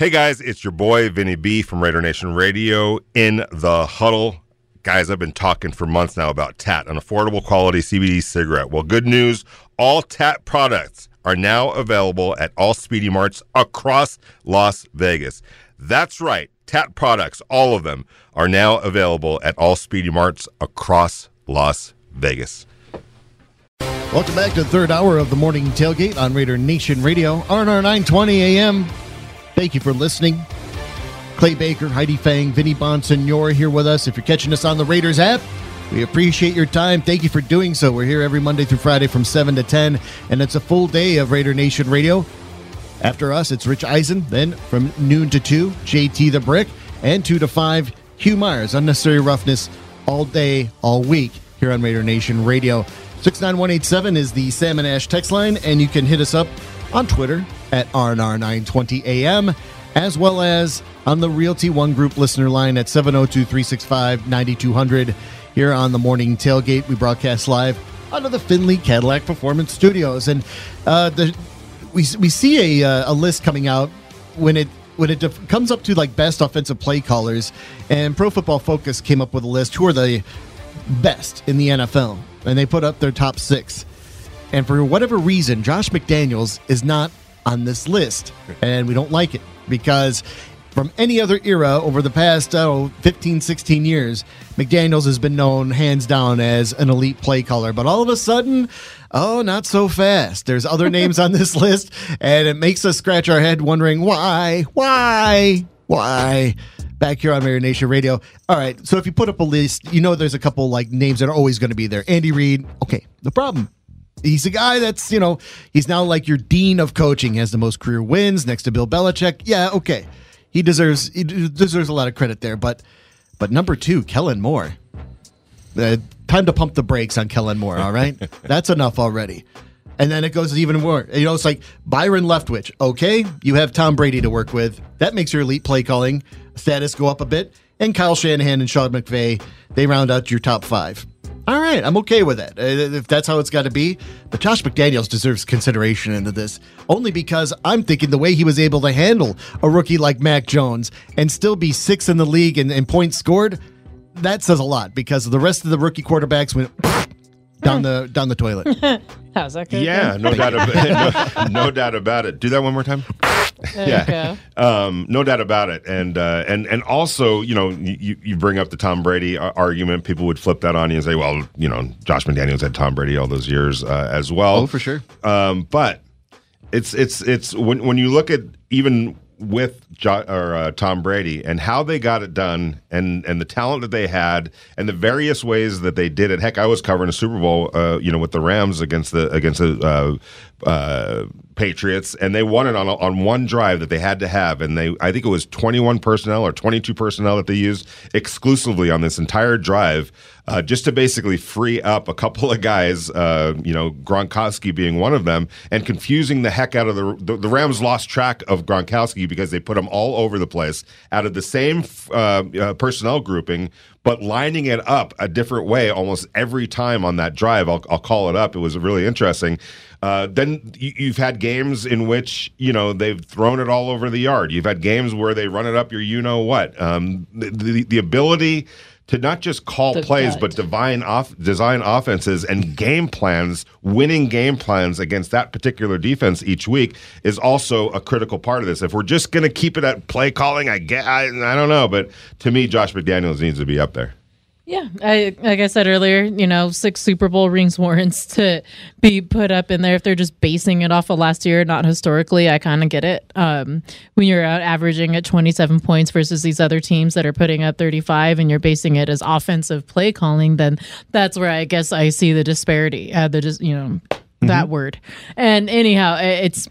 Hey guys, it's your boy Vinny B from Raider Nation Radio in the huddle. Guys, I've been talking for months now about TAT, an affordable quality CBD cigarette. Well, good news all TAT products are now available at all Speedy Marts across Las Vegas. That's right, TAT products, all of them, are now available at all Speedy Marts across Las Vegas. Welcome back to the third hour of the morning tailgate on Raider Nation Radio, RNR 920 AM. Thank you for listening. Clay Baker, Heidi Fang, Vinny Bonsignore here with us. If you're catching us on the Raiders app, we appreciate your time. Thank you for doing so. We're here every Monday through Friday from 7 to 10, and it's a full day of Raider Nation Radio. After us, it's Rich Eisen. Then from noon to 2, JT the Brick, and 2 to 5, Hugh Myers. Unnecessary roughness all day, all week here on Raider Nation Radio. 69187 is the Salmon Ash text line, and you can hit us up on Twitter at RNR920AM, as well as on the Realty One Group listener line at 702 365 9200. Here on the morning tailgate, we broadcast live out of the Findlay Cadillac Performance Studios. And uh, the, we, we see a, uh, a list coming out when it when it def- comes up to like best offensive play callers, and Pro Football Focus came up with a list who are the best in the NFL, and they put up their top six. And for whatever reason, Josh McDaniels is not on this list, and we don't like it because from any other era over the past oh, 15, 16 years, McDaniels has been known hands down as an elite play caller. But all of a sudden, oh, not so fast. There's other names on this list, and it makes us scratch our head wondering why, why, why. Back here on Raider Nation Radio. All right, so if you put up a list, you know there's a couple like names that are always going to be there. Andy Reid, okay, the problem he's a guy that's you know he's now like your dean of coaching. He has the most career wins next to Bill Belichick. Yeah, okay, he deserves he deserves a lot of credit there. But but number two, Kellen Moore. Uh, time to pump the brakes on Kellen Moore. All right, that's enough already. And then it goes even more. You know, it's like Byron Leftwich. Okay, you have Tom Brady to work with. That makes your elite play calling status go up a bit. And Kyle Shanahan and Sean McVay, they round out your top five. All right, I'm okay with that. Uh, if that's how it's got to be. But Josh McDaniels deserves consideration into this, only because I'm thinking the way he was able to handle a rookie like Mac Jones and still be sixth in the league in, in points scored, that says a lot because the rest of the rookie quarterbacks went down the down the toilet. How's that good? Yeah, no doubt about no, no doubt about it. Do that one more time. Yeah, um, no doubt about it. And uh, and and also, you know, you, you bring up the Tom Brady argument. People would flip that on you and say, well, you know, Josh McDaniels had Tom Brady all those years uh, as well. Oh, for sure. Um, but it's it's it's when when you look at even with jo- or uh, Tom Brady and how they got it done and and the talent that they had and the various ways that they did it. Heck, I was covering a Super Bowl, uh, you know, with the Rams against the against the uh, uh Patriots, and they won it on on one drive that they had to have, and they I think it was 21 personnel or 22 personnel that they used exclusively on this entire drive uh, just to basically free up a couple of guys, uh, you know, Gronkowski being one of them, and confusing the heck out of the, the, the Rams lost track of Gronkowski because they put him all over the place out of the same uh, uh, personnel grouping, but lining it up a different way almost every time on that drive. I'll, I'll call it up. It was really interesting. Uh, then you've had games in which you know they've thrown it all over the yard. You've had games where they run it up your you know what. Um, the, the, the ability to not just call the plays, gut. but divine off, design offenses and game plans, winning game plans against that particular defense each week is also a critical part of this. If we're just going to keep it at play calling, I get, I, I don't know, but to me, Josh McDaniels needs to be up there. Yeah, I, like I said earlier, you know, six Super Bowl rings warrants to be put up in there if they're just basing it off of last year, not historically. I kind of get it. Um, when you're out averaging at 27 points versus these other teams that are putting up 35, and you're basing it as offensive play calling, then that's where I guess I see the disparity. Uh, the just you know mm-hmm. that word. And anyhow, it's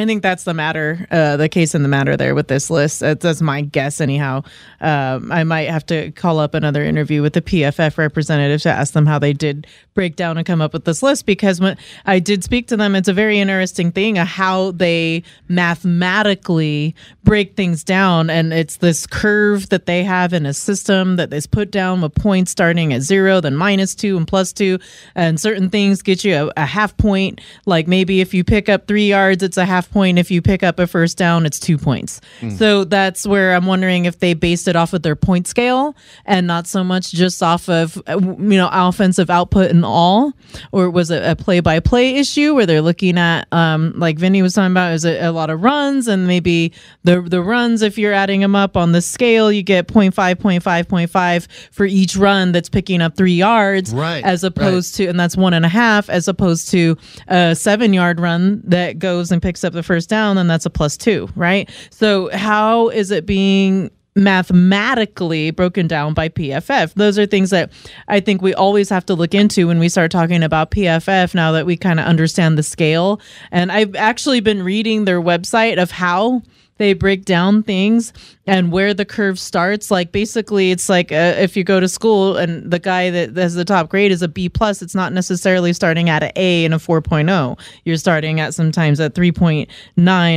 I think that's the matter, uh, the case in the matter there with this list. That's, that's my guess, anyhow. Um, I might have to call up another interview with the PFF representative to ask them how they did break down and come up with this list because when I did speak to them, it's a very interesting thing how they mathematically break things down. And it's this curve that they have in a system that is put down with points starting at zero, then minus two and plus two. And certain things get you a, a half point. Like maybe if you pick up three yards, it's a half half point. If you pick up a first down, it's two points. So that's where I'm wondering if they based it off of their point scale and not so much just off of uh, you know offensive output and all, or was it a play by play issue where they're looking at um, like Vinny was talking about is it a lot of runs and maybe the the runs if you're adding them up on the scale you get 0.5 0.5 0.5 for each run that's picking up three yards Right, as opposed to and that's one and a half as opposed to a seven yard run that goes and picks up the first down then that's a plus two right so how is it being mathematically broken down by PFF. Those are things that I think we always have to look into when we start talking about PFF now that we kind of understand the scale. And I've actually been reading their website of how they break down things and where the curve starts. Like basically it's like uh, if you go to school and the guy that has the top grade is a b plus it's not necessarily starting at an a and a 4.0 you're starting at sometimes at 3.9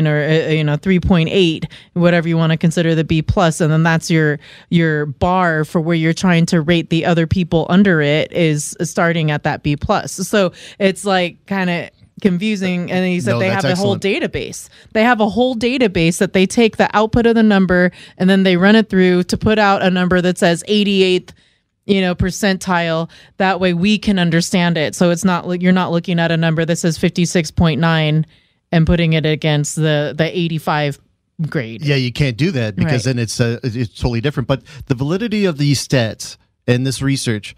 or uh, you know 3.8 whatever you want to consider the b plus and then that's your your bar for where you're trying to rate the other people under it is starting at that b plus. So it's like kind of confusing and he said No, they have a whole database. They have a whole database that they take the output of the number and then they run it through to put out a number that says 88th you know percentile. That way we can understand it. So it's not like you're not looking at a number that says 56.9 and putting it against the the 85 grade. Yeah, you can't do that because Right. then it's uh, it's totally different. But the validity of these stats and this research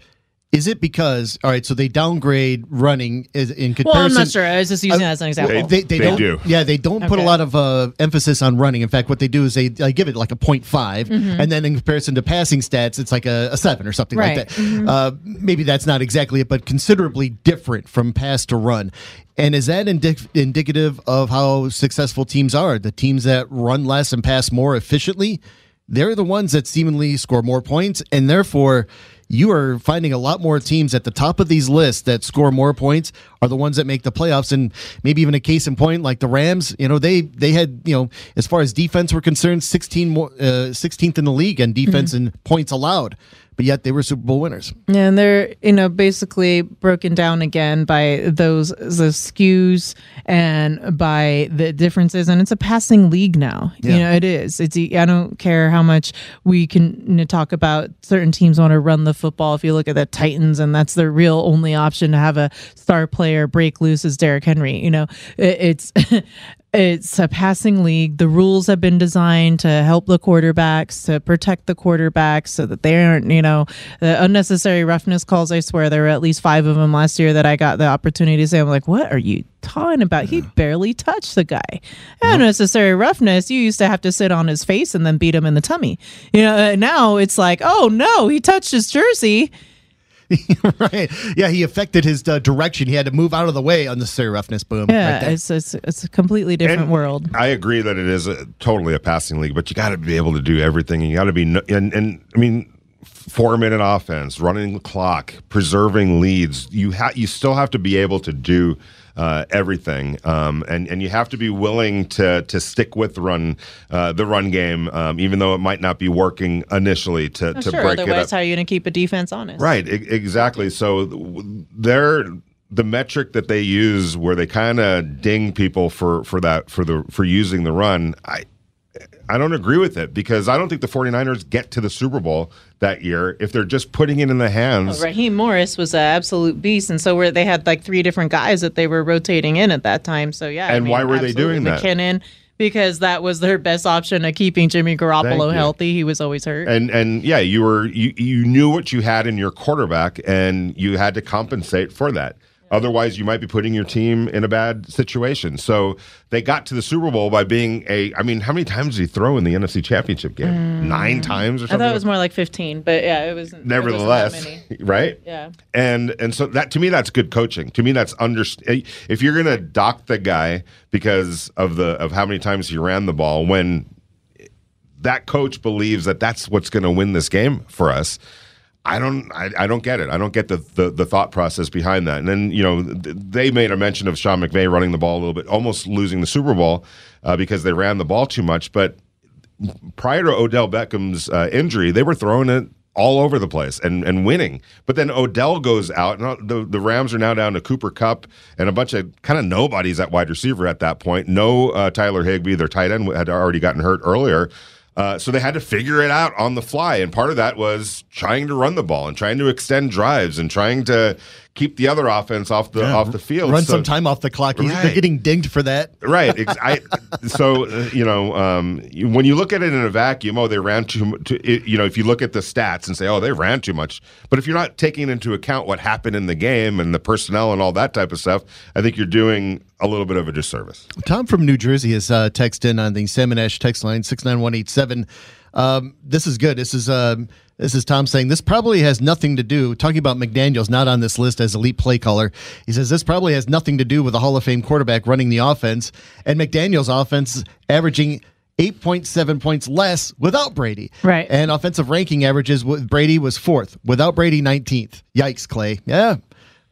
is it because all right? So they downgrade running is in comparison. well i'm not sure i was just using that as an example They, they, They don't. do. Yeah, they don't put a Okay. lot of uh, emphasis on running. In fact, what they do is they, they give it like a 0.5, Mm-hmm. and then in comparison to passing stats, it's like a, a seven or something Right. like that. Uh, maybe that's not exactly it, but considerably different from pass to run. And is that indic- indicative of how successful teams are? The teams that run less and pass more efficiently, they're the ones that seemingly score more points, and therefore. You are finding a lot more teams at the top of these lists that score more points are the ones that make the playoffs, and maybe even a case in point like the Rams. You know, they they had you know as far as defense were concerned, sixteen more, uh, 16th in the league and defense Mm-hmm. and points allowed, but yet they were Super Bowl winners. Yeah, and they're you know basically broken down again by those the skews and by the differences, and it's a passing league now. Yeah. You know, it is. It's I don't care how much we can you know, talk about certain teams want to run the football. If you look at the Titans, and that's their real only option to have a star player break loose is Derrick Henry. You know, it, it's. It's a passing league. The rules have been designed to help the quarterbacks, to protect the quarterbacks so that they aren't, you know, the unnecessary roughness calls. I swear there were at least five of them last year that I got the opportunity to say, I'm like, what are you talking about? He barely touched the guy. Unnecessary roughness. You used to have to sit on his face and then beat him in the tummy. You know, now it's like, oh no, he touched his jersey. right? Yeah, he affected his uh, direction. He had to move out of the way. Unnecessary roughness. Boom. Yeah, right it's, it's it's a completely different And world. I agree that it is a, totally a passing league, but you got to be able to do everything. You got to be no- and and I mean, four minute offense, running the clock, preserving leads. You have you still have to be able to do. Uh, everything, um, and and you have to be willing to to stick with the run, uh, the run game, um, even though it might not be working initially to to Oh, sure, break it otherwise, up. how are you going to keep a defense honest? Right, e- exactly. So they're the metric that they use where they kind of ding people for for that for the for using the run. I I don't agree with it because I don't think the 49ers get to the Super Bowl that year if they're just putting it in the hands. Oh, Raheem Mostert was an absolute beast, and so were they had like three different guys that they were rotating in at that time. So yeah, And why were they doing that? McKinnon because that was their best option of keeping Jimmy Garoppolo healthy. He was always hurt. And and yeah, you were you you knew what you had in your quarterback and you had to compensate for that. Otherwise, you might be putting your team in a bad situation. So they got to the Super Bowl by being a. I mean, how many times did he throw in the NFC Championship game? Nine times or Mm. I thought it was more like fifteen, but yeah, it was. it wasn't that Nevertheless, many. right? Yeah. And and so that to me that's good coaching. To me that's under if you're going to dock the guy because of the of how many times he ran the ball when that coach believes that that's what's going to win this game for us. I don't, I, I don't get it. I don't get the, the the thought process behind that. And then you know th- they made a mention of Sean McVay running the ball a little bit, almost losing the Super Bowl uh, because they ran the ball too much. But prior to Odell Beckham's uh, injury, they were throwing it all over the place and, and winning. But then Odell goes out, and the, the Rams are now down to Cooper Kupp and a bunch of kind of nobodies at wide receiver at that point. No uh, Tyler Higbee, their tight end, had already gotten hurt earlier. Uh, so they had to figure it out on the fly, and part of that was trying to run the ball and trying to extend drives and trying to keep the other offense off the Yeah, off the field. Run So- some time off the clock. He's, They're getting dinged for that. right. I, so uh, you know, um, when you look at it in a vacuum, oh, they ran too. too you know, if you look at the stats and say, oh, they ran too much, but if you're not taking into account what happened in the game and the personnel and all that type of stuff, I think you're doing a little bit of a disservice. Tom from New Jersey has uh, texted in on the Salmon Ash text line six nine one eight seven. Um, this is good. This is um, this is Tom saying this probably has nothing to do. Talking about McDaniel's not on this list as elite play caller. He says this probably has nothing to do with a Hall of Fame quarterback running the offense and McDaniel's offense averaging. 8.7 points less without Brady. Right. And offensive ranking averages with Brady was fourth. Without Brady, 19th. Yikes, Clay. Yeah.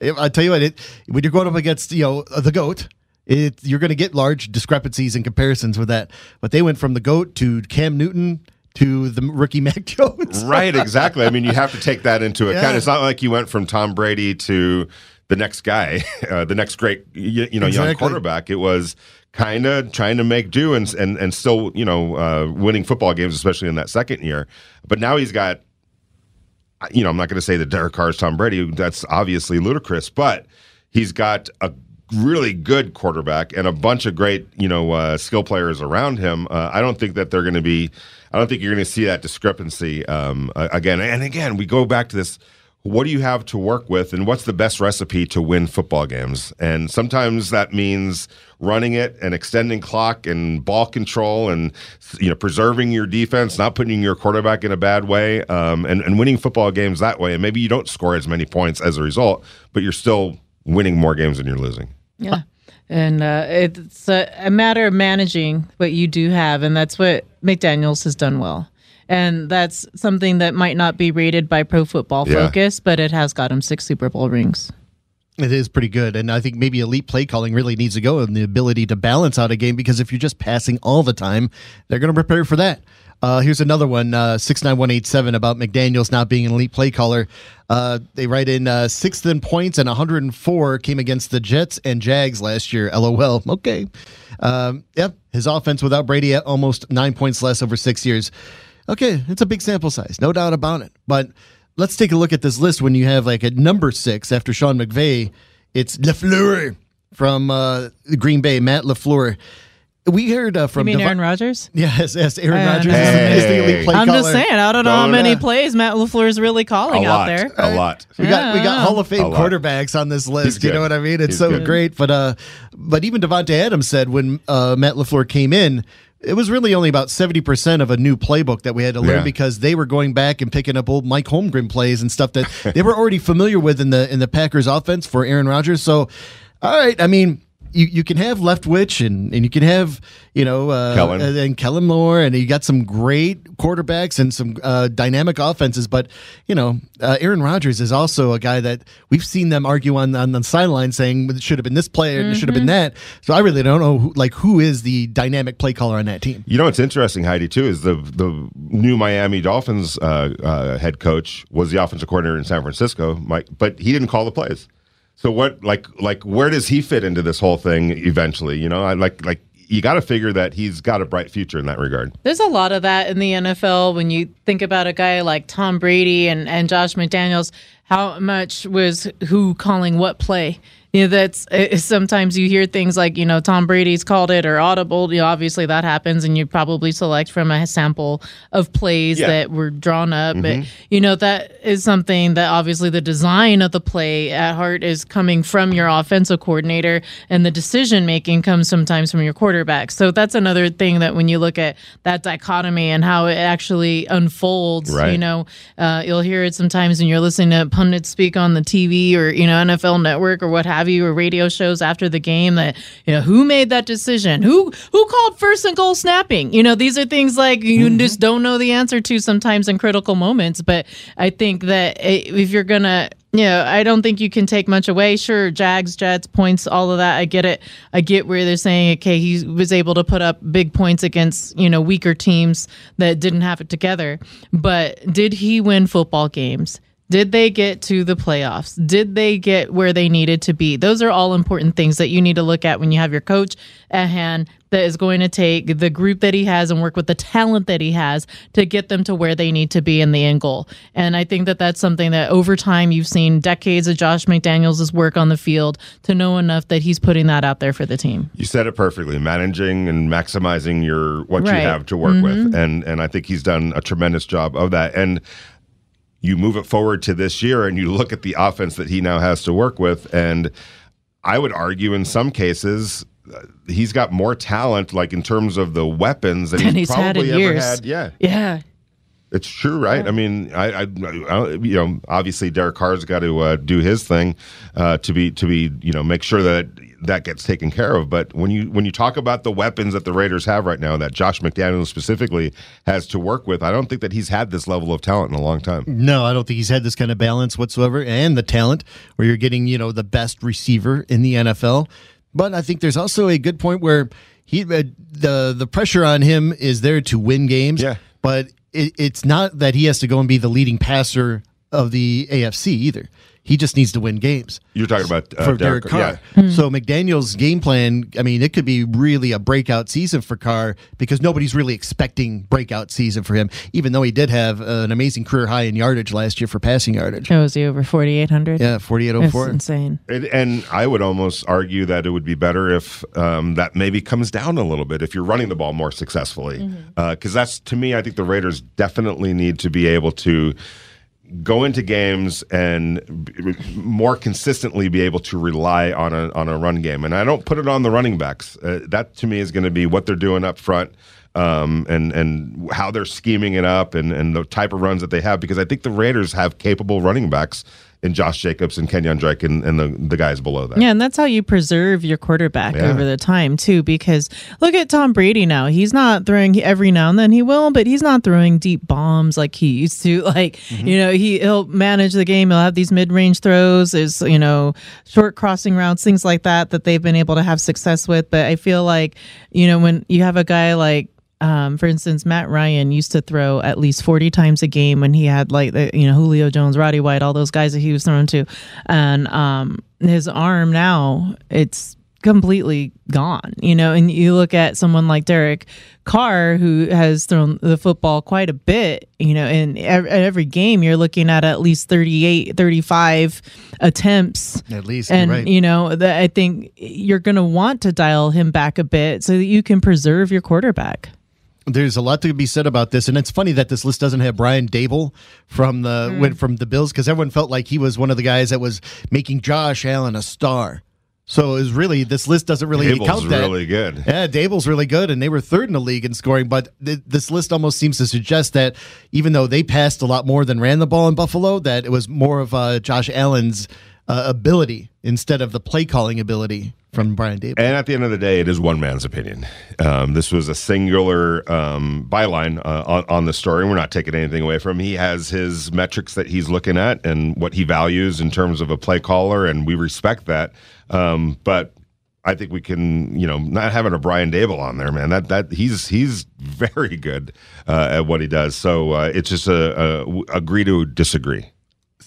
I tell you what, it, when you're going up against you know the goat, it, you're going to get large discrepancies and comparisons with that. But they went from the goat to Cam Newton to the rookie Mac Jones. Right, exactly. I mean, you have to take that into account. Yeah. It's not like you went from Tom Brady to the next guy, uh, the next great, you, you know, young quarterback. It was kind of trying to make do and and and still, you know, uh, winning football games, especially in that second year. But now he's got, you know, I'm not going to say that Derek Carr is Tom Brady. That's obviously ludicrous, but he's got a really good quarterback and a bunch of great, you know, uh, skill players around him. Uh, I don't think that they're going to be. I don't think you're going to see that discrepancy um, again. And again, we go back to this. What do you have to work with, and what's the best recipe to win football games? And sometimes that means running it and extending clock and ball control and you know preserving your defense, not putting your quarterback in a bad way, um, and, and winning football games that way. And maybe you don't score as many points as a result, but you're still winning more games than you're losing. Yeah. And uh, it's a, a matter of managing what you do have. And that's what McDaniels has done well. And that's something that might not be rated by Pro Football Yeah. Focus, but it has got him six Super Bowl rings. It is pretty good. And I think maybe elite play calling really needs to go and the ability to balance out a game because if you're just passing all the time, they're going to prepare for that. Uh, here's another one, uh, 69187, about McDaniels not being an elite play caller. Uh, they write in uh, sixth in points and 104 came against the Jets and Jags last year. LOL. Okay. Um, yep. His offense without Brady at almost nine points less over six years. Okay. It's a big sample size. No doubt about it. But let's take a look at this list when you have like at number six after Sean McVay, it's LaFleur from uh, Green Bay, Matt LaFleur. We heard uh, You from mean Devi- Aaron Rodgers? Yes, yes, Aaron Uh, Rodgers no. is, the- elite play I'm caller. just saying, I don't know how many plays Matt LaFleur is really A calling out lot, there. a lot. We got we got Hall of Fame quarterbacks on this list. He's You know what I mean? It's He's so good. great. But uh, but even Davante Adams said when uh, Matt LaFleur came in, it was really only about seventy percent of a new playbook that we had to learn Yeah. because they were going back and picking up old Mike Holmgren plays and stuff that they were already familiar with in the in the Packers offense for Aaron Rodgers. So, all right, I mean. You, you can have Leftwich and, and you can have you know uh, Kellen. and, and Kellen Moore and you got some great quarterbacks and some uh, dynamic offenses, but you know uh, Aaron Rodgers is also a guy that we've seen them argue on on the sideline saying it should have been this player and it should have been that. So I really don't know who, like who is the dynamic play caller on that team. You know what's interesting, Heidi, too, is the the new Miami Dolphins uh, uh, head coach was the offensive coordinator in San Francisco, Mike, but he didn't call the plays. So what, like, like where does he fit into this whole thing eventually? You know, I like, like you got to figure that he's got a bright future in that regard. There's a lot of that in the NFL when you think about a guy like Tom Brady and, and Josh McDaniels. How much was who calling what play? You know, that's uh, sometimes you hear things like, you know, Tom Brady's called it or audible. You know, obviously that happens, and you probably select from a sample of plays Yeah. that were drawn up. But, you know, that is something that obviously the design of the play at heart is coming from your offensive coordinator, and the decision making comes sometimes from your quarterback. So that's another thing that when you look at that dichotomy and how it actually unfolds, Right. you know, uh, you'll hear it sometimes when you're listening to pundits speak on the TV or, you know, NFL network or what have you, or radio shows after the game that, you know, who made that decision? Who, who called first and goal snapping? You know, these are things like you Mm-hmm. just don't know the answer to sometimes in critical moments. But I think that if you're going to Yeah, I don't think you can take much away. Sure, Jags, Jets, points, all of that. I get it. I get where they're saying, okay, he was able to put up big points against, you know, weaker teams that didn't have it together. But did he win football games? Did they get to the playoffs? Did they get where they needed to be? Those are all important things that you need to look at when you have your coach at hand that is going to take the group that he has and work with the talent that he has to get them to where they need to be in the end goal. And I think that that's something that over time you've seen decades of Josh McDaniels' work on the field to know enough that he's putting that out there for the team. You said it perfectly, managing and maximizing your what right. you have to work mm-hmm. with. And and I think he's done a tremendous job of that. And you move it forward to this year and you look at the offense that he now has to work with and I would argue in some cases uh, he's got more talent like in terms of the weapons than he's, he's probably had ever had. Yeah. Yeah. It's true, right? Yeah. I mean, I, I, I, you know, obviously Derek Carr's got to uh, do his thing uh, to be to be, you know, make sure that that gets taken care of. But when you when you talk about the weapons that the Raiders have right now, that Josh McDaniels specifically has to work with, I don't think that he's had this level of talent in a long time. No, I don't think he's had this kind of balance whatsoever, and the talent where you're getting, you know, the best receiver in the NFL. But I think there's also a good point where he uh, the the pressure on him is there to win games. Yeah. But it, it's not that he has to go and be the leading passer of the AFC either. He just needs to win games. You're talking about uh, for Derek, Derek Carr. Yeah. Mm-hmm. So McDaniel's game plan, I mean, it could be really a breakout season for Carr because nobody's really expecting breakout season for him. Even though he did have an amazing career high in yardage last year for passing yardage. Oh, was he over 4,800? Yeah, 4,804. That's insane. And, and, I would almost argue that it would be better if um, that maybe comes down a little bit if you're running the ball more successfully, because mm-hmm. uh, that's to me, I think the Raiders definitely need to be able to go into games and more consistently be able to rely on a on a run game. And I don't put it on the running backs. Uh, that to me is going to be what they're doing up front. Um, and and how they're scheming it up and, and the type of runs that they have because I think the Raiders have capable running backs and Josh Jacobs and Kenyan Drake and, and the, the guys below that. Yeah, and that's how you preserve your quarterback yeah. over the time too. Because look at Tom Brady now; he's not throwing every now and then he will, but he's not throwing deep bombs like he used to. Like mm-hmm. you know, he he'll manage the game. He'll have these mid range throws, is you know, short crossing routes, things like that that they've been able to have success with. But I feel like you know when you have a guy like um, for instance, Matt Ryan used to throw at least 40 times a game when he had like the, you know Julio Jones, Roddy White, all those guys that he was thrown to, and um, his arm now it's completely gone. You know, and you look at someone like Derek Carr who has thrown the football quite a bit. You know, and every game you're looking at at least 38, 35 attempts at least, and right. you know that I think you're going to want to dial him back a bit so that you can preserve your quarterback. There's a lot to be said about this, and it's funny that this list doesn't have Brian Daboll from the mm. went from the Bills because everyone felt like he was one of the guys that was making Josh Allen a star. So is really this list doesn't really Daboll's count that. really good. Yeah, Daboll's really good, and they were third in the league in scoring. But th- this list almost seems to suggest that even though they passed a lot more than ran the ball in Buffalo, that it was more of uh, Josh Allen's uh, ability instead of the play calling ability from Brian Daboll. And at the end of the day, it is one man's opinion. Um, this was a singular um, byline uh, on, on, the story. We're not taking anything away from him. He has his metrics that he's looking at and what he values in terms of a play caller, and we respect that. Um, but I think we can, you know, not having a Brian Daboll on there, man. That that he's he's very good uh, at what he does. So uh, it's just a, a agree to disagree.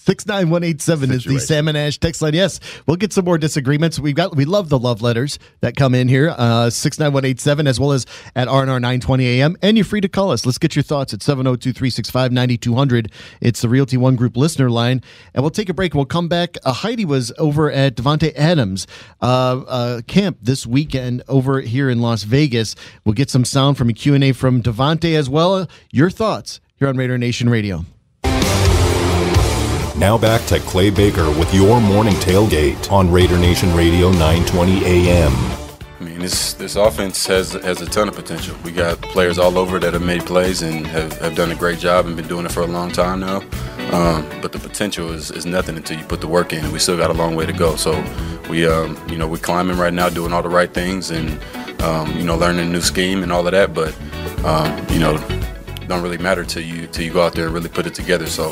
69187 is the Salmon Ash text line. Yes, we'll get some more disagreements. We've got we love the love letters that come in here. Uh 69187 as well as at RNR 920 AM. And you're free to call us. Let's get your thoughts at 702-365-9200. It's the Realty One Group listener line. And we'll take a break. We'll come back. Uh, Heidi was over at Davante Adams uh, uh, camp this weekend over here in Las Vegas. We'll get some sound from a Q&A from Davante as well. Your thoughts here on Raider Nation Radio. Now back to Clay Baker with your morning tailgate on Raider Nation Radio 920 AM. I mean, this this offense has has a ton of potential. We got players all over that have made plays and have, have done a great job and been doing it for a long time now. Um, but the potential is, is nothing until you put the work in, and we still got a long way to go. So we, um, you know, we're climbing right now, doing all the right things, and um, you know, learning a new scheme and all of that. But um, you know, don't really matter to you till you go out there and really put it together. So,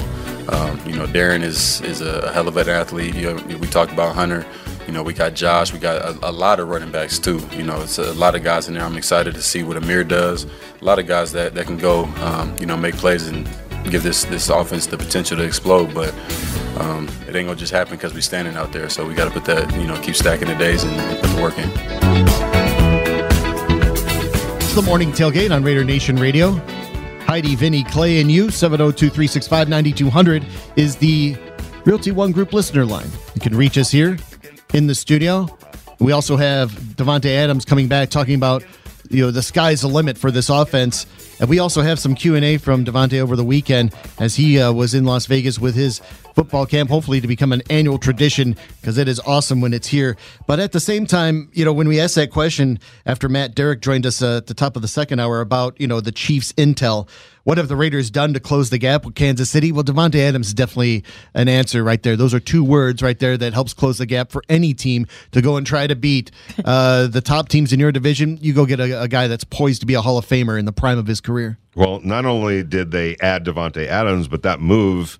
um, you know, Darren is is a hell of an athlete. You know, we talked about Hunter. You know, we got Josh. We got a, a, lot of running backs too. You know, it's a lot of guys in there. I'm excited to see what Amir does. A lot of guys that, that can go, um, you know, make plays and give this this offense the potential to explode. But um, it ain't gonna just happen because we're standing out there. So we got to put that, you know, keep stacking the days and, and put the work in. It's the morning tailgate on Raider Nation Radio. Heidi, Vinny, Clay, and you, 702 365 9200 is the Realty One Group listener line. You can reach us here in the studio. We also have Davante Adams coming back talking about you know the sky's the limit for this offense. And we also have some Q and A from Davante over the weekend as he uh, was in Las Vegas with his football camp, hopefully to become an annual tradition because it is awesome when it's here. But at the same time, you know, when we asked that question after Matt Derrick joined us uh, at the top of the second hour about you know the Chiefs' intel, what have the Raiders done to close the gap with Kansas City? Well, Davante Adams is definitely an answer right there. Those are two words right there that helps close the gap for any team to go and try to beat uh, the top teams in your division. You go get a, a, guy that's poised to be a Hall of Famer in the prime of his career. Well, not only did they add Davante Adams, but that move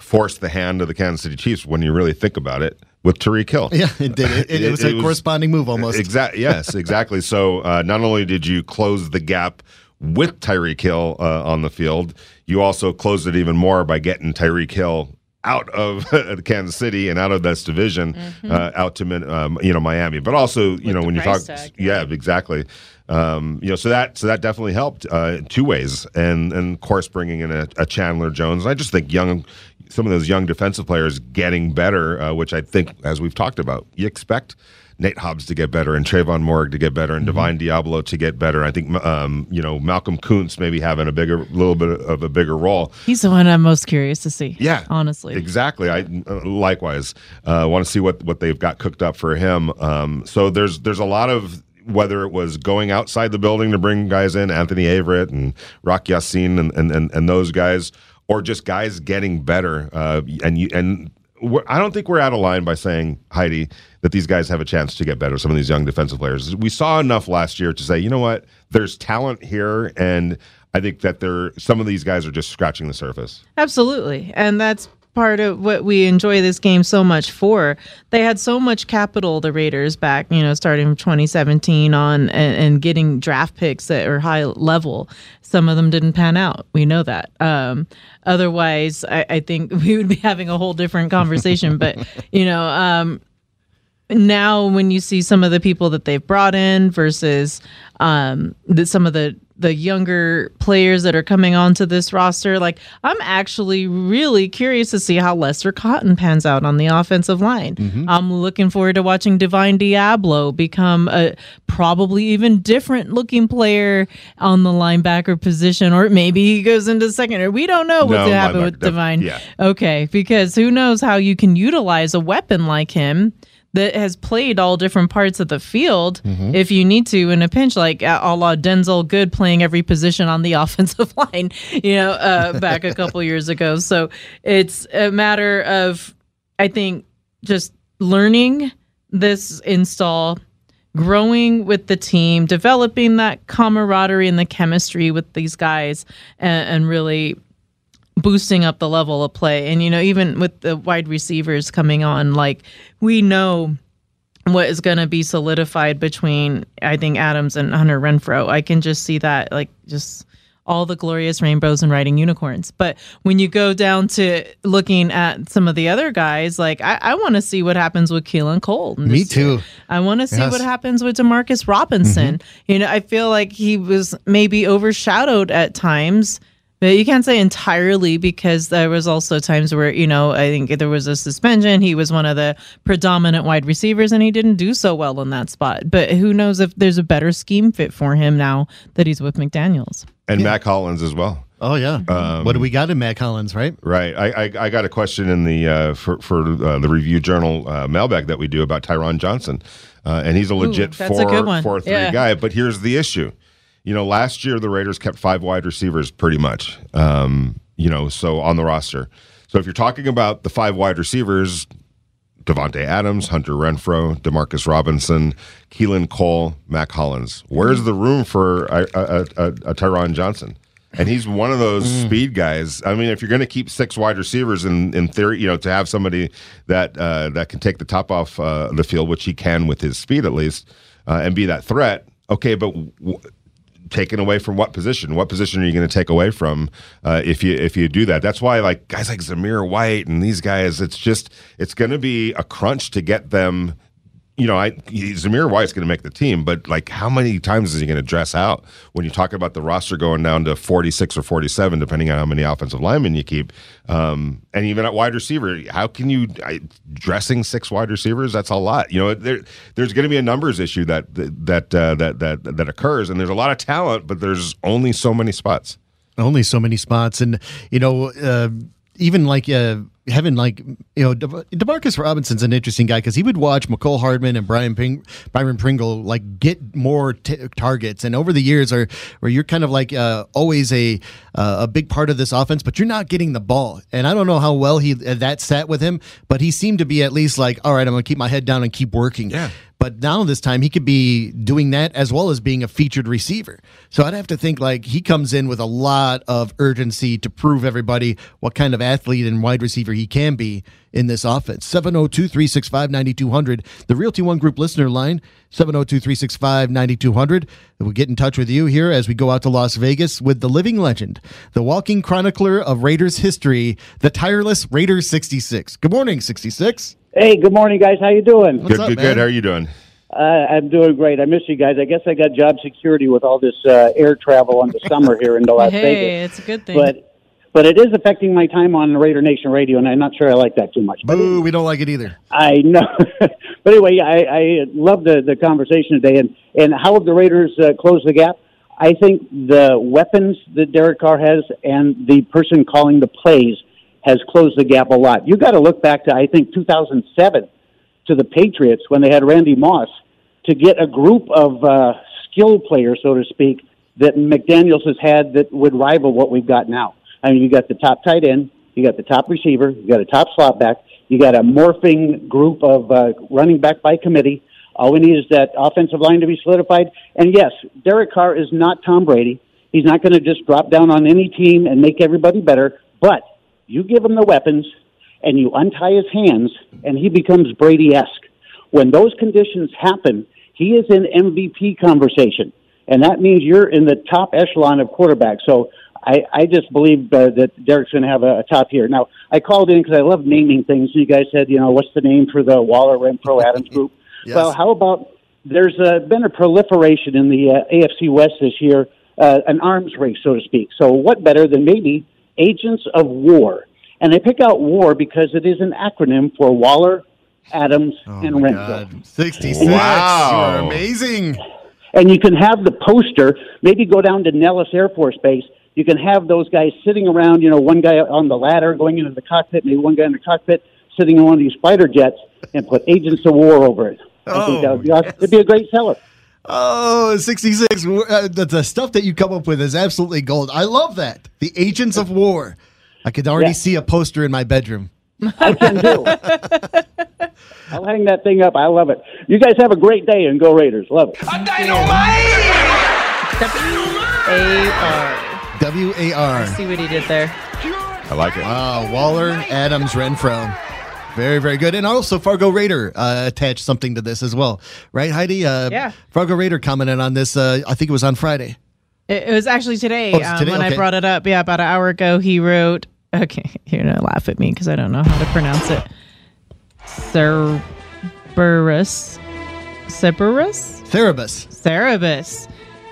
forced the hand of the Kansas City Chiefs when you really think about it with Tyreek Hill. Yeah, it did. It, it, it was a was, corresponding move almost. Exactly. Yes, exactly. so uh, not only did you close the gap with Tyreek Hill uh, on the field. You also closed it even more by getting Tyreek Hill out of Kansas City and out of this division, mm-hmm. uh, out to um, you know Miami. But also, you with know, when you talk, tag, yeah, exactly. Um, you know, so that so that definitely helped uh, two ways, and and of course bringing in a, a, Chandler Jones. I just think young, some of those young defensive players getting better, uh, which I think, as we've talked about, you expect Nate Hobbs to get better and Tre'von Moehrig to get better and mm-hmm. Divine Deablo to get better. I think um, you know Malcolm Koonce maybe having a bigger, little bit of a bigger role. He's the one I'm most curious to see. Yeah, honestly, exactly. I uh, likewise uh, want to see what what they've got cooked up for him. Um, so there's there's a lot of whether it was going outside the building to bring guys in, Anthony Averett and Rock Ya-Sin and, and, and, and those guys, or just guys getting better. Uh, and you, and I don't think we're out of line by saying Heidi that these guys have a chance to get better. Some of these young defensive players. We saw enough last year to say, you know what, there's talent here, and I think that there some of these guys are just scratching the surface. Absolutely, and that's part of what we enjoy this game so much for. They had so much capital, the Raiders, back, you know, starting from 2017 on and, and getting draft picks that are high level. Some of them didn't pan out. We know that. Um, otherwise, I, I, think we would be having a whole different conversation. but, you know, um, now when you see some of the people that they've brought in versus um, the, some of the the younger players that are coming onto this roster. Like, I'm actually really curious to see how Lester Cotton pans out on the offensive line. Mm-hmm. I'm looking forward to watching Divine Deablo become a probably even different looking player on the linebacker position, or maybe he goes into second. Or we don't know what's no, going to happen with Divine. Yeah. Okay, because who knows how you can utilize a weapon like him that has played all different parts of the field mm-hmm. if you need to in a pinch, like a la Denzelle Good playing every position on the offensive line, you know, uh, back a couple years ago. So it's a matter of, I think, just learning this install, growing with the team, developing that camaraderie and the chemistry with these guys, and, and really boosting up the level of play. And you know, even with the wide receivers coming on, like we know what is going to be solidified between I think Adams and Hunter Renfrow. I can just see that like just all the glorious rainbows and riding unicorns. But when you go down to looking at some of the other guys, like I, I want to see what happens with Keelan Cole. Me too. Year. I want to see yes. what happens with Demarcus Robinson. Mm-hmm. You know, I feel like he was maybe overshadowed at times but you can't say entirely because there was also times where, you know, I think there was a suspension. He was one of the predominant wide receivers and he didn't do so well in that spot. But who knows if there's a better scheme fit for him now that he's with McDaniels. And yeah. Mack Hollins as well. Oh yeah. Um, what do we got in Mack Hollins, right? Right. I, I, I got a question in the uh, for for uh, the review journal uh, mailbag that we do about Tyron Johnson, uh, and he's a legit Ooh, four four three yeah. guy. But here's the issue: you know, last year the Raiders kept five wide receivers pretty much, um, you know, so on the roster. So if you're talking about the five wide receivers, Davante Adams, Hunter Renfrow, Demarcus Robinson, Keelan Cole, Mack Hollins. Where's the room for a, a, a, a Tyron Johnson? and he's one of those speed guys. I mean, if you're going to keep six wide receivers in in theory, you know, to have somebody that uh, that can take the top off uh, the field, which he can with his speed at least, uh, and be that threat. Okay, but. W- taken away from what position? What position are you going to take away from uh, if you if you do that? That's why like guys like Zamir White and these guys, it's just it's going to be a crunch to get them. You know, I Zamir White's going to make the team, but like how many times is he going to dress out when you talk about the roster going down to forty six or forty seven, depending on how many offensive linemen you keep, um, and even at wide receiver, how can you I, dressing six wide receivers? That's a lot. You know, there there's going to be a numbers issue that that uh, that that that occurs, and there's a lot of talent, but there's only so many spots. only so many spots and you know uh, even like uh, having like you know De- Demarcus Robinson's an interesting guy because he would watch Mecole Hardman and Brian Ping- Byron Pringle like get more t- targets. And over the years are where you're kind of like uh, always a uh, a big part of this offense but you're not getting the ball. And I don't know how well he uh, that sat with him but he seemed to be at least like all right I'm gonna keep my head down and keep working. Yeah. But now this time he could be doing that as well as being a featured receiver. So I'd have to think like he comes in with a lot of urgency to prove everybody what kind of athlete and wide receiver he can be in this offense. 702 365 9200, the Realty One Group listener line, 702 365 9200. We'll get in touch with you here as we go out to Las Vegas with the living legend, the walking chronicler of Raiders history, the tireless Raider 66. Good morning, 66. Hey, good morning, guys. How you doing? What's good, up, good, man? good. How are you doing? Uh, I'm doing great. I miss you guys. I guess I got job security with all this uh, air travel on the summer here in Las hey, Vegas. it's a good thing. But but it is affecting my time on Raider Nation Radio, and I'm not sure I like that too much. But Boo, we don't like it either. I know. but anyway, I, I love the, the conversation today. And, and how have the Raiders uh, closed the gap? I think the weapons that Derek Carr has and the person calling the plays has closed the gap a lot. You got to look back to, I think, 2007 to the Patriots when they had Randy Moss to get a group of uh, skill players, so to speak, that McDaniels has had that would rival what we've got now. I mean, you got the top tight end, you got the top receiver, you got a top slot back, you got a morphing group of uh, running back by committee. All we need is that offensive line to be solidified. And yes, Derek Carr is not Tom Brady. He's not going to just drop down on any team and make everybody better. But you give him the weapons and you untie his hands, and he becomes Brady esque. When those conditions happen, he is in MVP conversation, and that means you're in the top echelon of quarterbacks. So I, I just believe uh, that Derek's going to have a, a top year. Now, I called in because I love naming things. You guys said, you know, what's the name for the Waller Renfrow Adams group? Yes. Well, how about there's uh, been a proliferation in the uh, AFC West this year, uh, an arms race, so to speak. So, what better than maybe Agents of War? And they pick out war because it is an acronym for Waller, Adams, oh and Oh my Renfrow. God. 66. Wow. You're amazing. And you can have the poster, maybe go down to Nellis Air Force Base. You can have those guys sitting around, you know, one guy on the ladder going into the cockpit, maybe one guy in the cockpit sitting in one of these fighter jets, and put Agents of War over it. I think oh, that would be awesome. It'd be a great seller. Oh, 66. Uh, the, the stuff that you come up with is absolutely gold. I love that. The Agents of War. I could already Yeah. see a poster in my bedroom. I can do. I'll hang that thing up. I love it. You guys have a great day and go Raiders. Love it. A-R. W A R. See what he did there. I like it. Wow, Waller, Adams, Renfrow. Very, very good. And also, Fargo Raider uh, attached something to this as well. Right, Heidi? Uh, Yeah. Fargo Raider commented on this, uh, I think it was on Friday. It, it was actually today, Oh, um, today? when I brought it up. Yeah, about an hour ago, he wrote. Okay, you're gonna laugh at me because I don't know how to pronounce it. Cerberus, Cerberus, Therabus. Cerebus,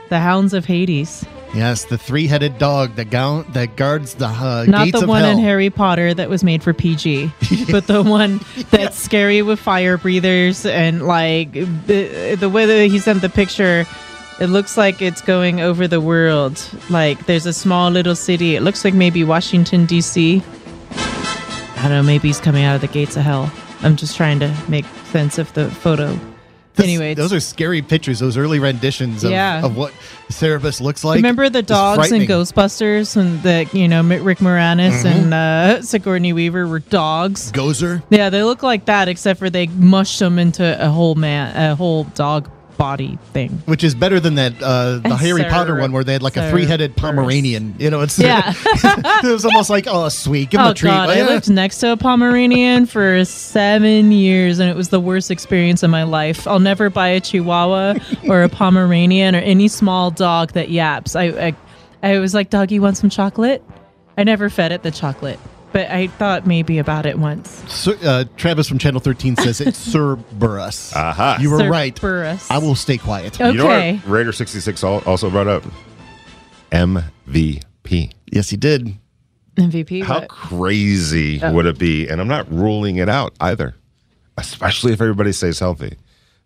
the Hounds of Hades. Yes, the three headed dog that, gown, that guards the uh, Not the one hell. in Harry Potter that was made for PG, but the one that's scary with fire breathers and like the, the way that he sent the picture. It looks like it's going over the world. Like there's a small little city. It looks like maybe Washington D.C. I don't know. Maybe he's coming out of the gates of hell. I'm just trying to make sense of the photo. Anyway, those are scary pictures, those early renditions of, Yeah. of what Cerebus looks like. Remember the dogs in. Ghostbusters and the you know Rick Moranis Mm-hmm. and uh, Sigourney Weaver were dogs. Gozer. Yeah, they look like that, except for they mushed them into a whole man, a whole dog body thing. Which is better than that uh, the Harry Potter one where they had like a three-headed Pomeranian. You know, it's Yeah. it was almost like oh sweet, give him Oh a treat. god, I lived next to a Pomeranian for seven years, and it was the worst experience of my life. I'll never buy a Chihuahua or a Pomeranian or any small dog that yaps. I, I, I was like, "Dog, you want some chocolate?" I never fed it the chocolate, but I thought maybe about it once. Cer- uh, Travis from Channel 13 says it's Cerberus. Aha. You were right. Cerberus. I will stay quiet. Okay. You know what Raider 66 also brought up? MVP. Yes, he did. MVP. How what? crazy Oh. would it be? And I'm not ruling it out either, especially if everybody stays healthy,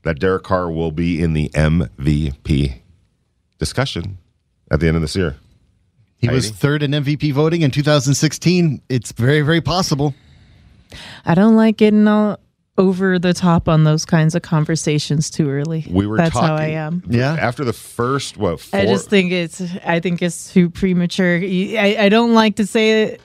that Derek Carr will be in the MVP discussion at the end of this year. He was third in MVP voting in 2016. It's very, very possible. I don't like getting all over the top on those kinds of conversations too early. We were That's talking how I am. Yeah. after the first what four, I just think it's. I think it's too premature. I, I don't like to say it.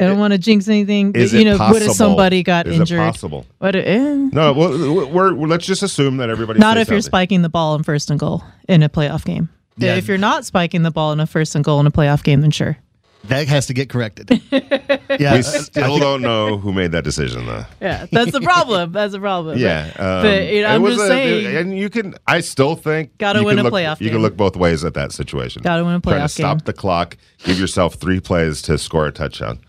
I don't want to jinx anything. is you it know, possible? what if somebody got is injured? It possible? What? if- eh. No, well, we're, we're let's just assume that everybody Not stays if you're healthy. spiking the ball in first and goal in a playoff game. Yeah. If you're not spiking the ball in a first and goal in a playoff game, then sure. That has to get corrected. yeah. We still don't know who made that decision, though. Yeah, that's the problem. that's the problem. Yeah, um, but you know, I'm just a- saying. and you can. I still think Gotta you win can a look, playoff You can look both ways at that situation. Gotta win a Trying to playoff stop game. the clock. Give yourself three plays to score a touchdown.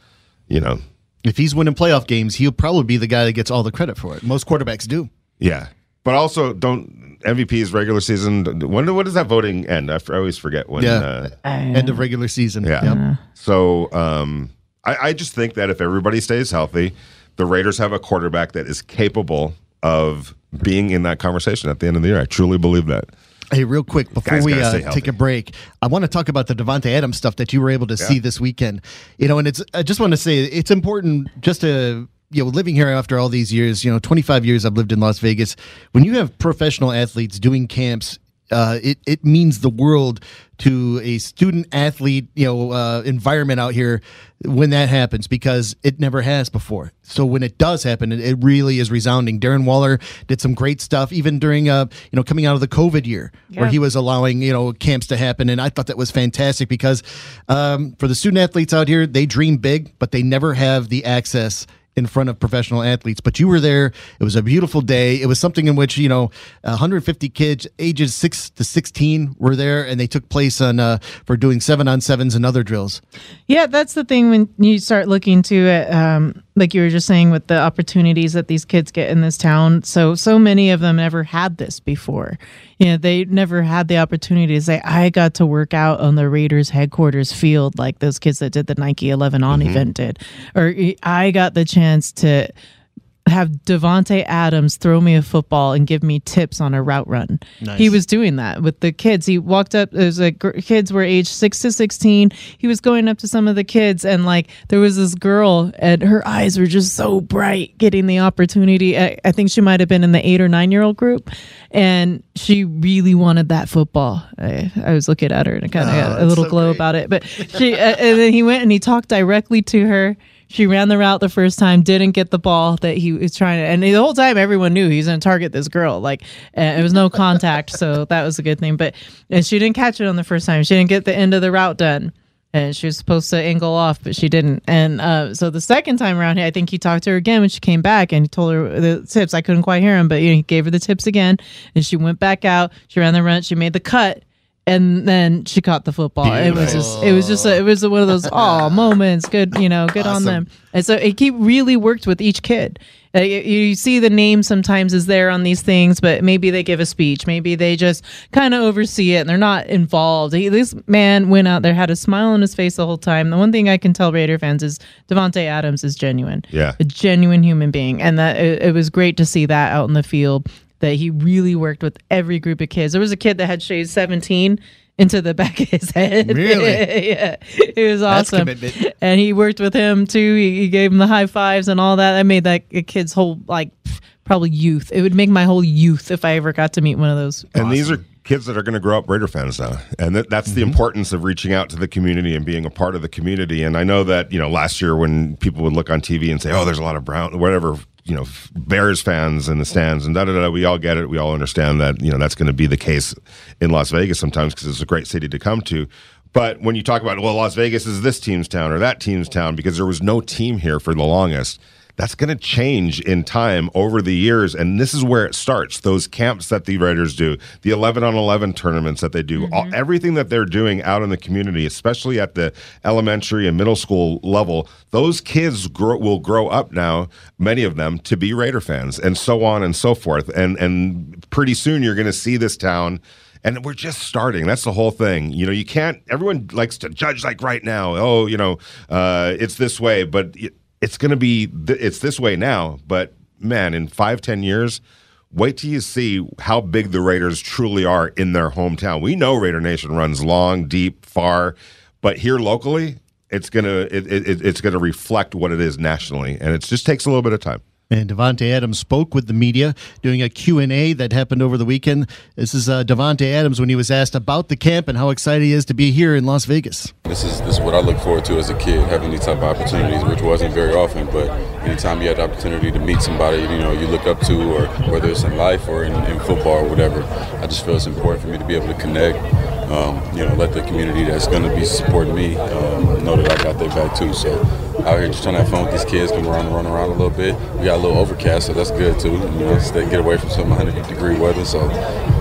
You know. if he's winning playoff games, he'll probably be the guy that gets all the credit for it. Most quarterbacks do. Yeah, but also don't MVP is regular season. When when does that voting end? I, f- I always forget when. Yeah. Uh, End of regular season. Yeah. Yep. So um, I, I just think that if everybody stays healthy, the Raiders have a quarterback that is capable of being in that conversation at the end of the year. I truly believe that. Hey, real quick before Guys we uh, take a break, I want to talk about the Davante Adams stuff that you were able to see this weekend. You know, and it's I just want to say it's important just to you know living here after all these years. You know, 25 years I've lived in Las Vegas. When you have professional athletes doing camps. Uh, it it means the world to a student athlete you know uh, environment out here when that happens because it never has before. So when it does happen, it, it really is resounding. Darren Waller did some great stuff even during uh you know coming out of the COVID year where he was allowing you know camps to happen, and I thought that was fantastic because um, for the student athletes out here, they dream big, but they never have the access in front of professional athletes. But you were there. It was a beautiful day. It was something in which you know 150 kids ages six to 16 were there, and they took place on uh, for doing seven on sevens and other drills. Yeah, that's the thing when you start looking to it, um, like you were just saying, with the opportunities that these kids get in this town. So, so many of them never had this before. You know, they never had the opportunity to say, I got to work out on the Raiders headquarters field like those kids that did the Nike 11 on mm-hmm. event did. Or I got the chance to have Davante Adams throw me a football and give me tips on a route run. He was doing that with the kids. He walked up. There's like kids were aged six to sixteen. He was going up to some of the kids and like there was this girl and her eyes were just so bright, getting the opportunity. I, I think she might have been in the eight or nine year old group, and she really wanted that football. I, I was looking at her and I kind of got a little so glow great. about it. But she uh, and then he went and he talked directly to her. She ran the route the first time, didn't get the ball that he was trying to, and the whole time everyone knew he was going to target this girl. Like uh, it was no contact, so that was a good thing. But and she didn't catch it on the first time. She didn't get the end of the route done, and she was supposed to angle off, but she didn't. And uh, so the second time around, I think he talked to her again when she came back, and he told her the tips. I couldn't quite hear him, but you know, he gave her the tips again, and she went back out. She ran the run. She made the cut and then she caught the football. It was just, it was just, a, it was one of those oh moments. Good, you know, good on them. And so it he really worked with each kid. Uh, you, you see the name sometimes is there on these things, but maybe they give a speech, maybe they just kind of oversee it and they're not involved. He, this man went out there, had a smile on his face the whole time. The one thing I can tell Raider fans is Davante Adams is genuine, Yeah. a genuine human being, and that it, it was great to see that out in the field that he really worked with every group of kids. There was a kid that had shaved 17 into the back of his head. Really? yeah. It was That's awesome. commitment. And he worked with him too. He, he gave him the high fives and all that. That made that kid's whole, like, probably youth. It would make my whole youth if I ever got to meet one of those. And these are kids that are going to grow up Raider fans now, and that, that's the mm-hmm. importance of reaching out to the community and being a part of the community. And I know that you know last year when people would look on TV and say, "Oh, there's a lot of brown, whatever you know Bears fans in the stands and da da da. We all get it. We all understand that you know that's going to be the case in Las Vegas sometimes because it's a great city to come to. But when you talk about well, Las Vegas is this team's town or that team's town because there was no team here for the longest that's going to change in time over the years and this is where it starts those camps that the Raiders do the 11 on 11 tournaments that they do mm-hmm. all, everything that they're doing out in the community especially at the elementary and middle school level those kids grow, will grow up now many of them to be Raider fans and so on and so forth and and pretty soon you're going to see this town and we're just starting. That's the whole thing. You know, you can't. Everyone likes to judge like right now. Oh, you know, uh, it's this way, but it's going to be th- it's this way now, but man, in five ten years, wait till you see how big the Raiders truly are in their hometown. We know Raider Nation runs long, deep, far, but here locally, it's gonna it, it, it's gonna reflect what it is nationally, and it just takes a little bit of time. And Davante Adams spoke with the media doing a Q&A that happened over the weekend. This is uh, Davante Adams when he was asked about the camp and how excited he is to be here in Las Vegas. This is this is what I look forward to as a kid, having these type of opportunities, which wasn't very often. But anytime you had the opportunity to meet somebody, you know, you look up to, or whether it's in life or in, in football or whatever, I just feel it's important for me to be able to connect. Um, you know, let the community that's going to be supporting me um, know that I got their back too. So out here just trying to have fun with these kids, come around and run around a little bit. We got a little overcast, so that's good too. You know, stay, get away from some 100 degree weather. So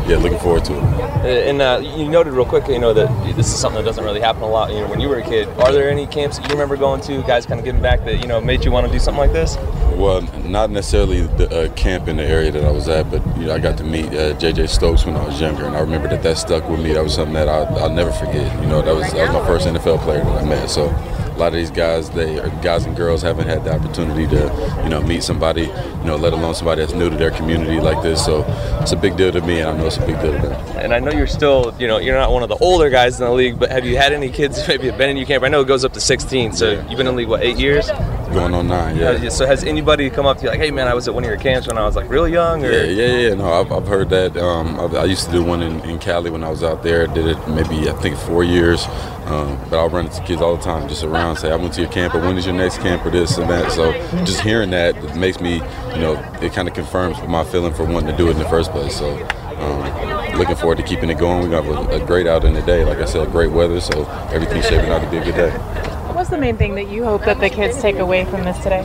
yeah, looking forward to it. And uh, you noted real quick, you know, that this is something that doesn't really happen a lot. You know, when you were a kid, are there any camps that you remember going to, guys kind of giving back that you know made you want to do something like this? Well, not necessarily the uh, camp in the area that I was at, but you know, I got to meet uh, J.J. Stokes when I was younger, and I remember that that stuck with me. That was something that I, will never forget. You know, that was that was my first NFL player that I met. So a lot of these guys, they are guys and girls haven't had the opportunity to, you know, meet somebody, you know, let alone somebody that's new to their community like this. So it's a big deal to me, and I know it's a big deal to them. And I know you're still, you know, you're not one of the older guys in the league, but have you had any kids maybe have been in your camp? I know it goes up to 16, so you've been in the league what eight years? Going on nine, yeah. So has anybody come up to you like, hey man, I was at one of your camps when I was like really young? Or? Yeah, yeah, yeah. No, I've, I've heard that. Um, I, I, used to do one in, in Cali when I was out there. Did it maybe I think four years. Um, but I'll run into kids all the time, just around, say, I went to your camp, or when is your next camp, or this and that. So just hearing that makes me, you know, it kind of confirms my feeling for wanting to do it in the first place. So um, looking forward to keeping it going. We have a, a great out in the day. Like I said, great weather, so everything's shaping out to be a good day. The main thing that you hope that the kids take away from this today?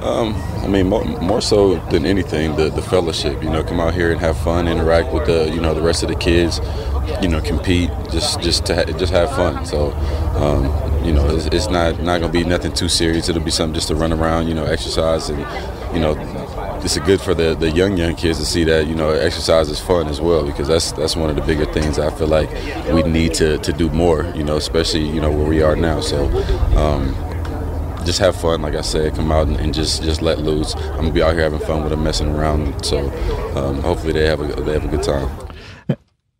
Um, I mean, more, more, so than anything, the, the fellowship. You know, come out here and have fun, interact with the you know the rest of the kids. You know, compete, just just to ha- just have fun. So, um, you know, it's, it's, not not gonna be nothing too serious. It'll be something just to run around, you know, exercise, and you know, it's good for the, the young young kids to see that you know exercise is fun as well because that's that's one of the bigger things I feel like we need to, to do more. You know, especially you know where we are now. So. Um, just have fun, like I said. Come out and, and, just just let loose. I'm gonna be out here having fun with them, messing around. So um, hopefully they have a they have a good time.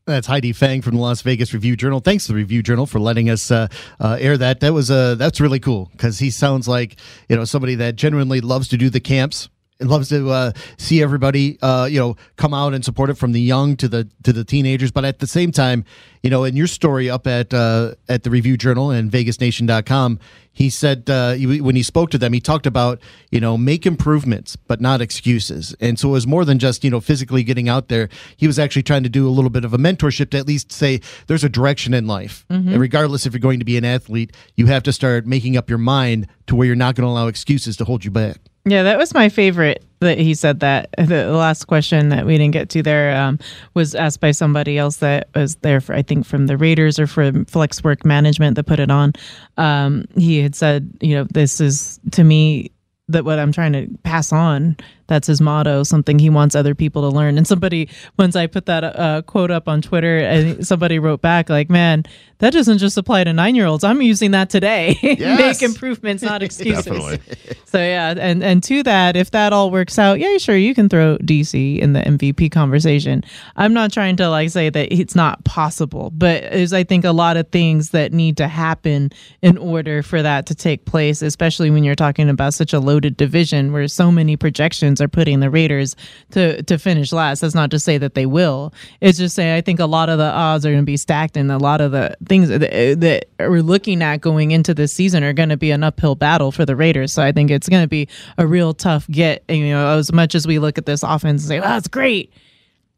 That's Heidi Fang from the Las Vegas Review Journal. Thanks to the Review Journal for letting us uh, uh, air that. That was uh, that's really cool because he sounds like you know somebody that genuinely loves to do the camps and loves to uh, see everybody, uh, you know, come out and support it from the young to the to the teenagers. But at the same time, you know, in your story up at uh, at the Review Journal and VegasNation.com, he said uh, when he spoke to them, he talked about you know make improvements, but not excuses. And so it was more than just you know physically getting out there. He was actually trying to do a little bit of a mentorship to at least say there's a direction in life, mm-hmm. and regardless if you're going to be an athlete, you have to start making up your mind to where you're not going to allow excuses to hold you back. Yeah, that was my favorite that he said that. The last question that we didn't get to there um, was asked by somebody else that was there for, I think, from the Raiders or from Flex Work Management that put it on. Um, he had said, you know, this is to me that what I'm trying to pass on that's his motto, something he wants other people to learn. And somebody, once I put that uh, quote up on Twitter, and somebody wrote back like, "Man, that doesn't just apply to nine year olds. I'm using that today. Yes. Make improvements, not excuses." so yeah, and and to that, if that all works out, yeah, sure, you can throw DC in the MVP conversation. I'm not trying to like say that it's not possible, but there's I think a lot of things that need to happen in order for that to take place, especially when you're talking about such a loaded division where so many projections are putting the Raiders to to finish last. That's not to say that they will. It's just saying I think a lot of the odds are going to be stacked, and a lot of the things that, that we're looking at going into this season are going to be an uphill battle for the Raiders. So I think it's going to be a real tough get. You know, as much as we look at this offense and say, "Oh, it's great,"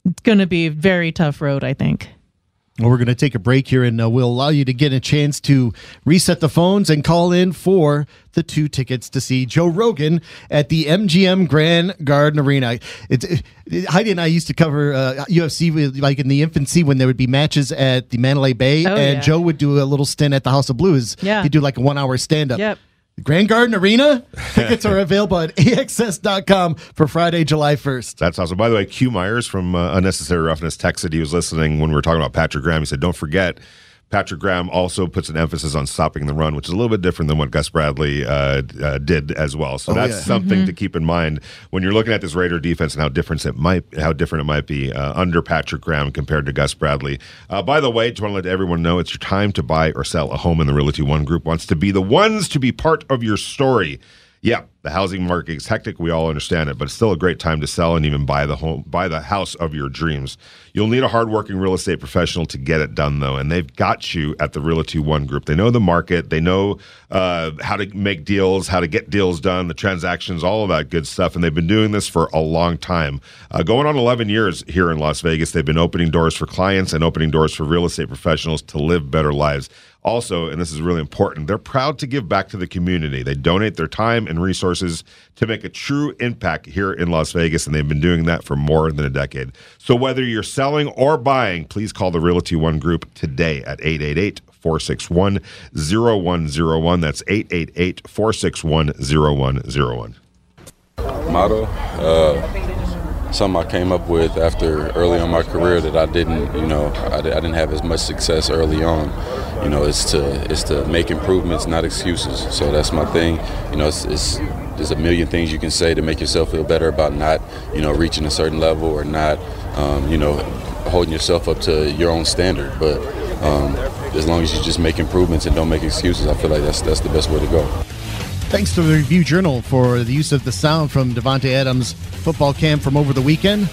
it's going to be a very tough road. I think. Well, we're going to take a break here and uh, we'll allow you to get a chance to reset the phones and call in for the two tickets to see Joe Rogan at the MGM Grand Garden Arena. It's, it, Heidi and I used to cover uh, UFC with, like in the infancy when there would be matches at the Mandalay Bay, Oh, and yeah. Joe would do a little stint at the House of Blues. Yeah. He'd do like a one hour stand up. Yep. The Grand Garden Arena tickets are available at AXS.com for Friday, July 1st. That's awesome. By the way, Q Myers from uh, Unnecessary Roughness texted. He was listening when we were talking about Patrick Graham. He said, "Don't forget." Patrick Graham also puts an emphasis on stopping the run, which is a little bit different than what Gus Bradley uh, uh, did as well. So Oh, that's yeah. something to keep in mind when you're looking at this Raider defense and how different it might how different it might be uh, under Patrick Graham compared to Gus Bradley. Uh, by the way, just want to let everyone know it's your time to buy or sell a home, and the Realty One Group wants to be the ones to be part of your story. Yeah, the housing market is hectic. We all understand it, but it's still a great time to sell and even buy the home, buy the house of your dreams. You'll need a hardworking real estate professional to get it done, though, and they've got you at the Realty One Group. They know the market, they know uh, how to make deals, how to get deals done, the transactions, all of that good stuff, and they've been doing this for a long time, uh, going on 11 years here in Las Vegas. They've been opening doors for clients and opening doors for real estate professionals to live better lives. Also, and this is really important, they're proud to give back to the community. They donate their time and resources to make a true impact here in Las Vegas, and they've been doing that for more than a decade. So, whether you're selling or buying, please call the Realty One Group today at 888 461 0101. That's 888 461 0101. motto. Uh, something I came up with after early on my career that I didn't, you know, I, I didn't have as much success early on. You know, it's to it's to make improvements, not excuses. So that's my thing. You know, it's, it's there's a million things you can say to make yourself feel better about not, you know, reaching a certain level or not, um, you know, holding yourself up to your own standard. But um, as long as you just make improvements and don't make excuses, I feel like that's that's the best way to go. Thanks to the Review Journal for the use of the sound from Davante Adams' football camp from over the weekend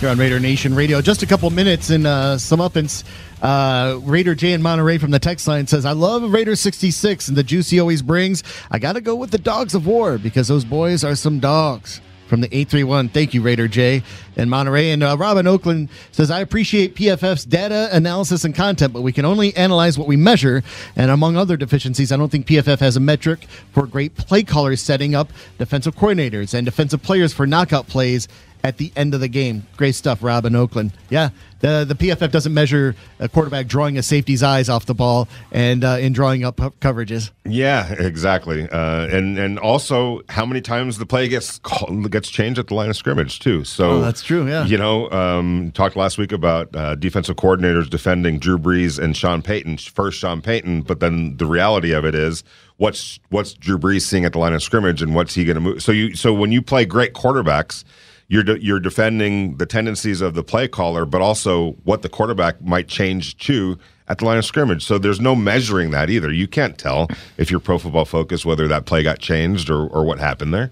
here on Raider Nation Radio. Just a couple minutes and uh, some uppance. Uh, Raider Jay in Monterey from the text line says, I love Raider 66 and the juice he always brings. I got to go with the Dogs of War because those boys are some dogs. From the 831. Thank you, Raider Jay in Monterey. And uh, Robin Oakland says, I appreciate PFF's data analysis and content, but we can only analyze what we measure. And among other deficiencies, I don't think PFF has a metric for great play callers setting up defensive coordinators and defensive players for knockout plays at the end of the game. Great stuff, Robin Oakland. Yeah, the the PFF doesn't measure a quarterback drawing a safety's eyes off the ball and uh, in drawing up coverages. Yeah, exactly. Uh, and and also how many times the play gets called, gets changed at the line of scrimmage too. So Oh, that's true, yeah. you know, um, talked last week about uh, defensive coordinators defending Drew Brees and Sean Payton. First Sean Payton, but then the reality of it is what's what's Drew Brees seeing at the line of scrimmage and what's he going to move. So you so when you play great quarterbacks. You're, de- you're defending the tendencies of the play caller, but also what the quarterback might change to at the line of scrimmage. So there's no measuring that either. You can't tell if you're pro football focused whether that play got changed or, or what happened there.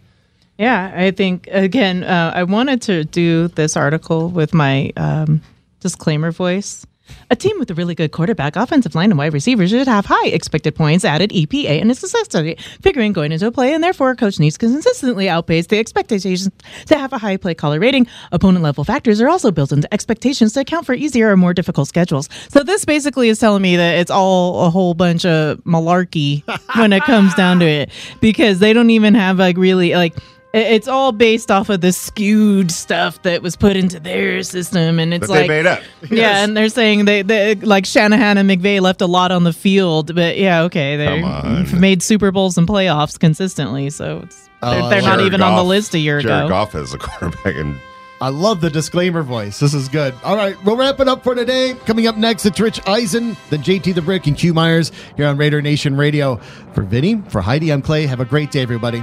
Yeah, I think again, uh, I wanted to do this article with my um, disclaimer voice. A team with a really good quarterback, offensive line, and wide receivers should have high expected points added EPA and success rate, figuring going into a play, and therefore a coach needs to consistently outpace the expectations to have a high play caller rating. Opponent level factors are also built into expectations to account for easier or more difficult schedules. So this basically is telling me that it's all a whole bunch of malarkey when it comes down to it, because they don't even have like really like it's all based off of the skewed stuff that was put into their system and it's That they like made up. yeah and they're saying they, they like shanahan and McVay left a lot on the field but yeah okay they made super bowls and playoffs consistently so it's they're, Oh, they're not Jared even on the list a year Jared ago Goff as a quarterback, and I love the disclaimer voice. This is good. All right, we'll wrap it up for today. Coming up next, it's Rich Eisen, then JT the Brick, and Q Myers here on Raider Nation Radio. For Vinny, for Heidi, I'm Clay. Have a great day, everybody.